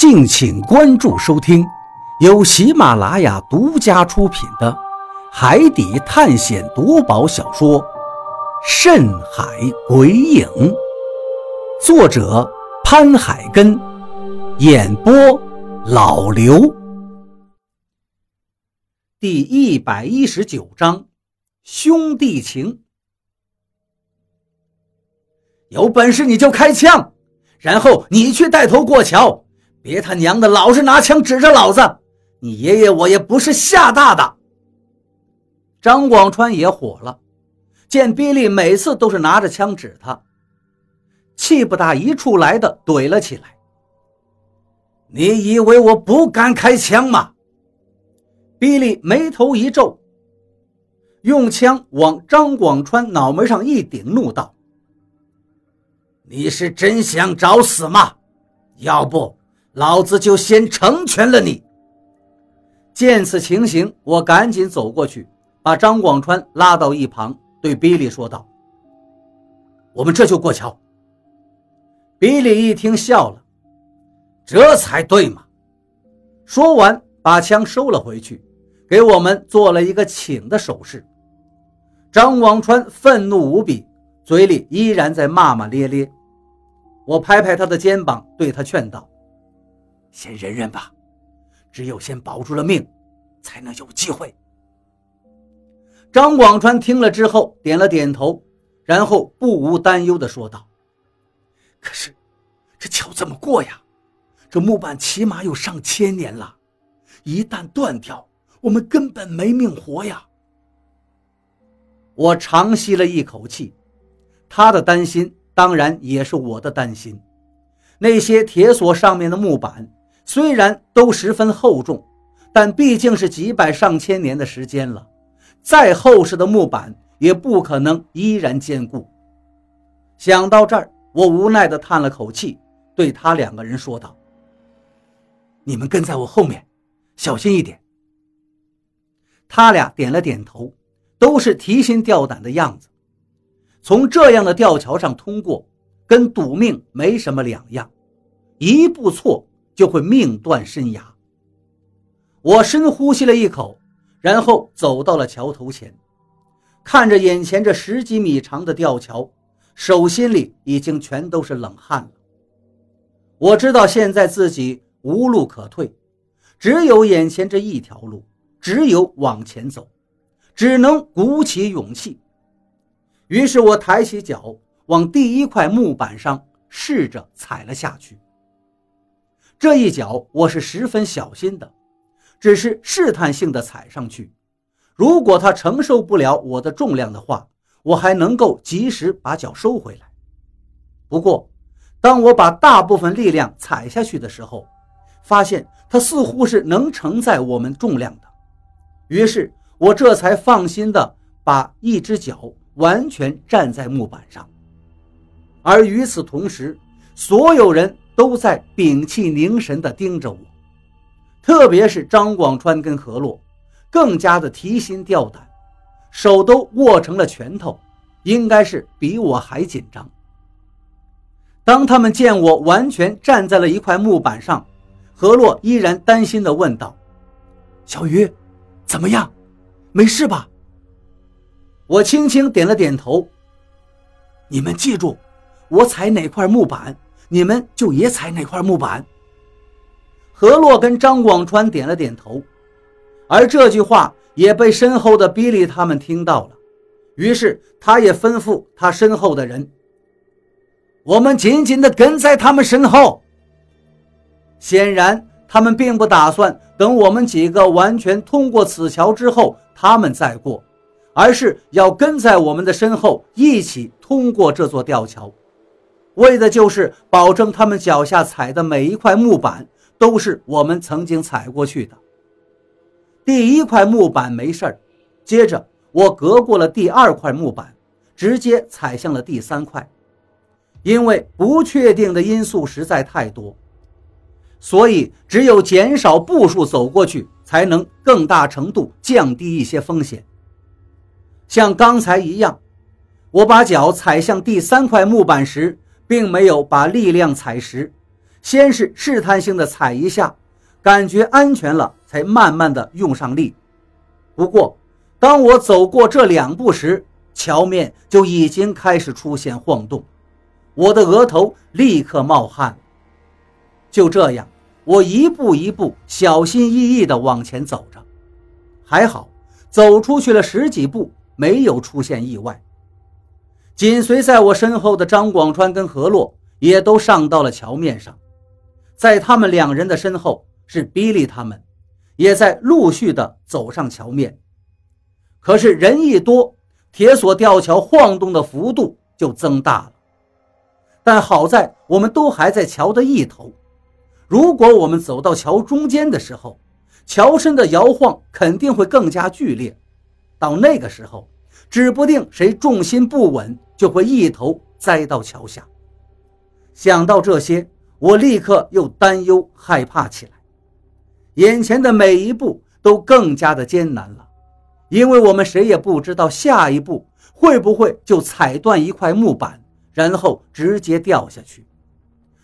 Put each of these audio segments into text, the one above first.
敬请关注收听，由喜马拉雅独家出品的《海底探险夺宝小说》《深海鬼影》，作者潘海根，演播老刘。第一百一十九章，兄弟情。有本事你就开枪，然后你去带头过桥。别他娘的老是拿枪指着老子！你爷爷我也不是吓大的。张广川也火了，见比利每次都是拿着枪指他，气不打一处来的怼了起来。你以为我不敢开枪吗？比利眉头一皱，用枪往张广川脑门上一顶，怒道：“你是真想找死吗？要不……”老子就先成全了你。见此情形，我赶紧走过去，把张广川拉到一旁，对比利说道：“我们这就过桥。”比利一听笑了：“这才对嘛！”说完，把枪收了回去，给我们做了一个请的手势。张广川愤怒无比，嘴里依然在骂骂咧咧。我拍拍他的肩膀，对他劝道。先忍忍吧，只有先保住了命，才能有机会。张广川听了之后点了点头，然后不无担忧地说道：“可是，这桥怎么过呀？这木板起码有上千年了，一旦断掉，我们根本没命活呀。”我长吸了一口气，他的担心当然也是我的担心。那些铁索上面的木板。虽然都十分厚重，但毕竟是几百上千年的时间了，再厚实的木板也不可能依然坚固。想到这儿，我无奈地叹了口气，对他两个人说道：“你们跟在我后面，小心一点。”他俩点了点头，都是提心吊胆的样子。从这样的吊桥上通过，跟赌命没什么两样，一步错。就会命断身崖。我深呼吸了一口，然后走到了桥头前，看着眼前这十几米长的吊桥，手心里已经全都是冷汗了。我知道现在自己无路可退，只有眼前这一条路，只有往前走，只能鼓起勇气。于是我抬起脚，往第一块木板上试着踩了下去。这一脚我是十分小心的，只是试探性的踩上去。如果他承受不了我的重量的话，我还能够及时把脚收回来。不过，当我把大部分力量踩下去的时候，发现它似乎是能承载我们重量的。于是我这才放心的把一只脚完全站在木板上。而与此同时，所有人。都在屏气凝神地盯着我，特别是张广川跟何洛，更加的提心吊胆，手都握成了拳头，应该是比我还紧张。当他们见我完全站在了一块木板上，何洛依然担心地问道：“小鱼，怎么样？没事吧？”我轻轻点了点头。你们记住，我踩哪块木板。你们就也踩那块木板。何洛跟张广川点了点头，而这句话也被身后的比利他们听到了，于是他也吩咐他身后的人：“我们紧紧地跟在他们身后。”显然，他们并不打算等我们几个完全通过此桥之后，他们再过，而是要跟在我们的身后，一起通过这座吊桥。为的就是保证他们脚下踩的每一块木板都是我们曾经踩过去的。第一块木板没事儿，接着我隔过了第二块木板，直接踩向了第三块。因为不确定的因素实在太多，所以只有减少步数走过去，才能更大程度降低一些风险。像刚才一样，我把脚踩向第三块木板时。并没有把力量踩实，先是试探性的踩一下，感觉安全了，才慢慢的用上力。不过，当我走过这两步时，桥面就已经开始出现晃动，我的额头立刻冒汗。就这样，我一步一步小心翼翼地往前走着，还好，走出去了十几步，没有出现意外。紧随在我身后的张广川跟何洛也都上到了桥面上，在他们两人的身后是比利他们，也在陆续的走上桥面。可是人一多，铁索吊桥晃动的幅度就增大了。但好在我们都还在桥的一头。如果我们走到桥中间的时候，桥身的摇晃肯定会更加剧烈。到那个时候，指不定谁重心不稳，就会一头栽到桥下。想到这些，我立刻又担忧害怕起来。眼前的每一步都更加的艰难了，因为我们谁也不知道下一步会不会就踩断一块木板，然后直接掉下去。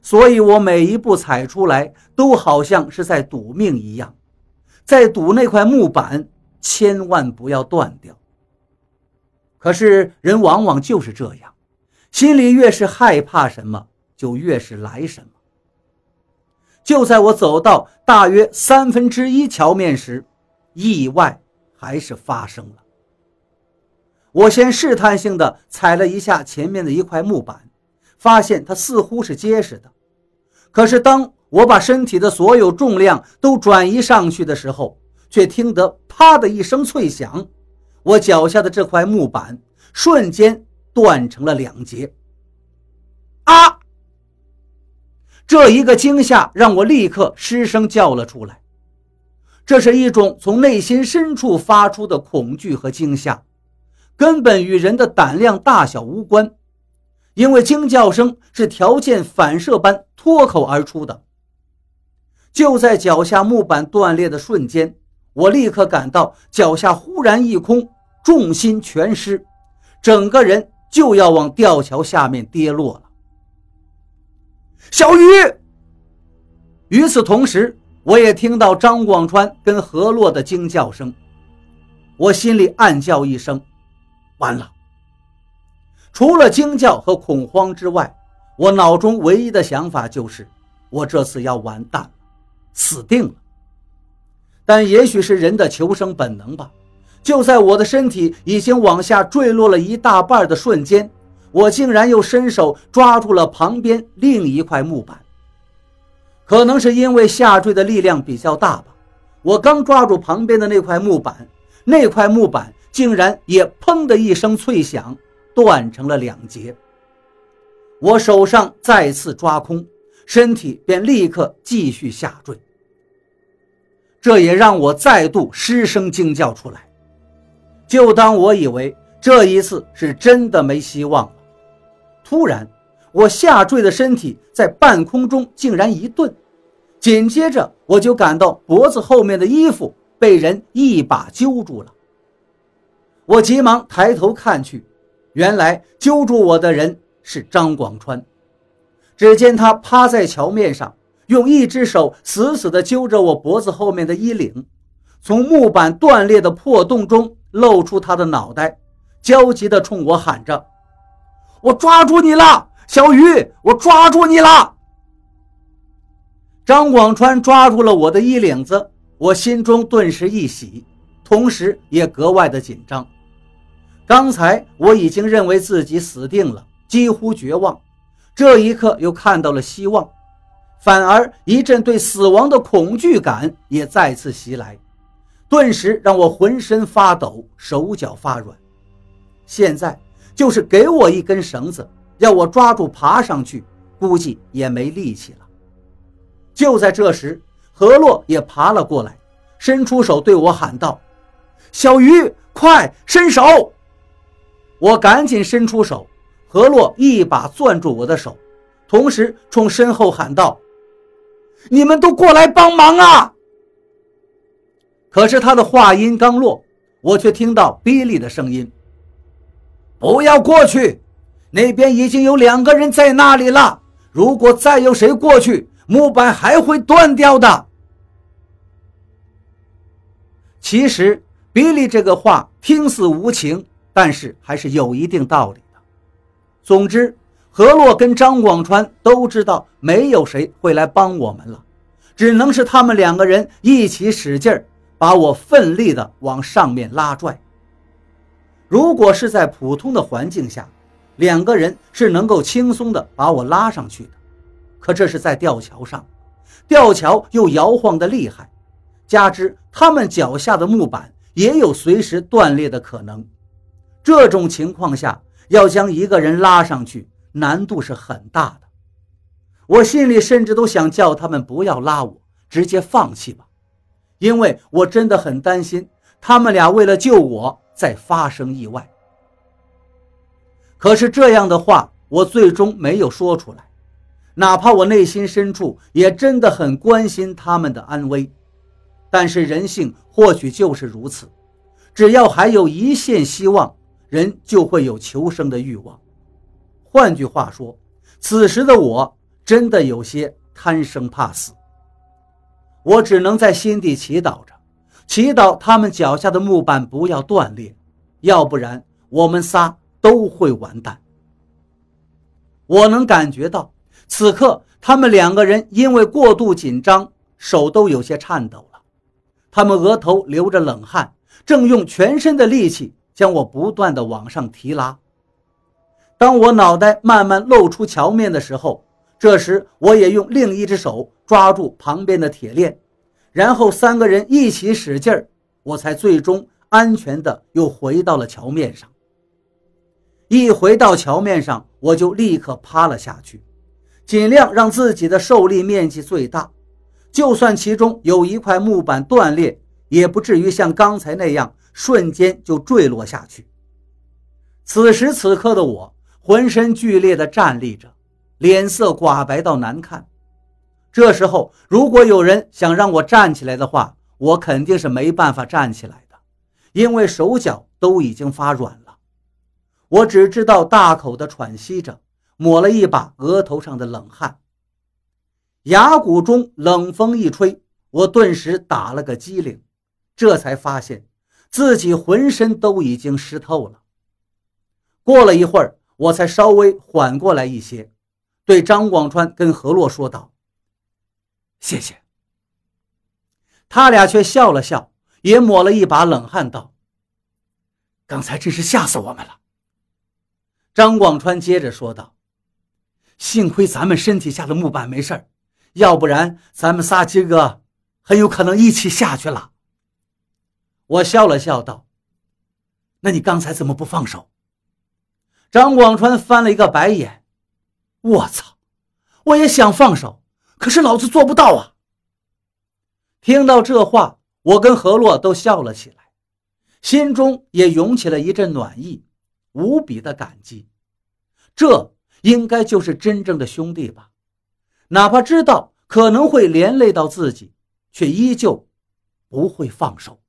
所以，我每一步踩出来，都好像是在赌命一样，在赌那块木板千万不要断掉。可是，人往往就是这样，心里越是害怕什么，就越是来什么。就在我走到大约三分之一桥面时，意外还是发生了。我先试探性的踩了一下前面的一块木板。发现它似乎是结实的，可是当我把身体的所有重量都转移上去的时候，却听得啪的一声脆响，我脚下的这块木板瞬间断成了两截。啊！这一个惊吓让我立刻失声叫了出来，这是一种从内心深处发出的恐惧和惊吓，根本与人的胆量大小无关。因为惊叫声是条件反射般脱口而出的。就在脚下木板断裂的瞬间，我立刻感到脚下忽然一空，重心全失，整个人就要往吊桥下面跌落了。小鱼。与此同时，我也听到张广川跟何洛的惊叫声，我心里暗叫一声：完了。除了惊叫和恐慌之外，我脑中唯一的想法就是，我这次要完蛋了，死定了。但也许是人的求生本能吧，就在我的身体已经往下坠落了一大半的瞬间，我竟然又伸手抓住了旁边另一块木板。可能是因为下坠的力量比较大吧，我刚抓住旁边的那块木板，那块木板竟然也砰的一声脆响。断成了两截，我手上再次抓空，身体便立刻继续下坠。这也让我再度失声惊叫出来。就当我以为这一次是真的没希望了，突然，我下坠的身体在半空中竟然一顿，紧接着我就感到脖子后面的衣服被人一把揪住了。我急忙抬头看去。原来揪住我的人是张广川，只见他趴在桥面上，用一只手死死地揪着我脖子后面的衣领，从木板断裂的破洞中露出他的脑袋，焦急地冲我喊着：“我抓住你了，小鱼，我抓住你了！”张广川抓住了我的衣领子，我心中顿时一喜，同时也格外的紧张。刚才我已经认为自己死定了，几乎绝望，这一刻又看到了希望，反而一阵对死亡的恐惧感也再次袭来，顿时让我浑身发抖，手脚发软。现在就是给我一根绳子，要我抓住爬上去，估计也没力气了。就在这时，何洛也爬了过来，伸出手对我喊道：“小鱼，快伸手！”我赶紧伸出手，何洛一把攥住我的手，同时冲身后喊道：“你们都过来帮忙啊！”可是他的话音刚落，我却听到比利的声音：“不要过去，那边已经有两个人在那里了。如果再有谁过去，木板还会断掉的。其实，比利这个话听似无情，但是还是有一定道理的。总之，何洛跟张广川都知道没有谁会来帮我们了，只能是他们两个人一起使劲儿，把我奋力的往上面拉拽。如果是在普通的环境下，两个人是能够轻松的把我拉上去的。可这是在吊桥上，吊桥又摇晃的厉害。加之他们脚下的木板也有随时断裂的可能，这种情况下要将一个人拉上去，难度是很大的。我心里甚至都想叫他们不要拉我，直接放弃吧，因为我真的很担心他们俩为了救我再发生意外。可是这样的话，我最终没有说出来，哪怕我内心深处也真的很关心他们的安危。但是人性或许就是如此，只要还有一线希望，人就会有求生的欲望。换句话说，此时的我真的有些贪生怕死。我只能在心底祈祷着，祈祷他们脚下的木板不要断裂，要不然我们仨都会完蛋。我能感觉到，此刻他们两个人因为过度紧张，手都有些颤抖了。他们额头流着冷汗，正用全身的力气将我不断的往上提拉。当我脑袋慢慢露出桥面的时候，这时我也用另一只手抓住旁边的铁链，然后三个人一起使劲儿，我才最终安全的又回到了桥面上。一回到桥面上，我就立刻趴了下去，尽量让自己的受力面积最大。就算其中有一块木板断裂，也不至于像刚才那样瞬间就坠落下去。此时此刻的我，浑身剧烈的站立着，脸色寡白到难看。这时候，如果有人想让我站起来的话，我肯定是没办法站起来的，因为手脚都已经发软了。我只知道大口的喘息着，抹了一把额头上的冷汗。崖谷中冷风一吹，我顿时打了个激灵，这才发现自己浑身都已经湿透了。过了一会儿，我才稍微缓过来一些，对张广川跟何洛说道：“谢谢。”他俩却笑了笑，也抹了一把冷汗，道：“刚才真是吓死我们了。”张广川接着说道：“幸亏咱们身体下的木板没事儿。”要不然，咱们仨今个很有可能一起下去了。我笑了笑道：“那你刚才怎么不放手？”张广川翻了一个白眼：“我操！我也想放手，可是老子做不到啊！”听到这话，我跟何洛都笑了起来，心中也涌起了一阵暖意，无比的感激。这应该就是真正的兄弟吧。哪怕知道可能会连累到自己，却依旧不会放手。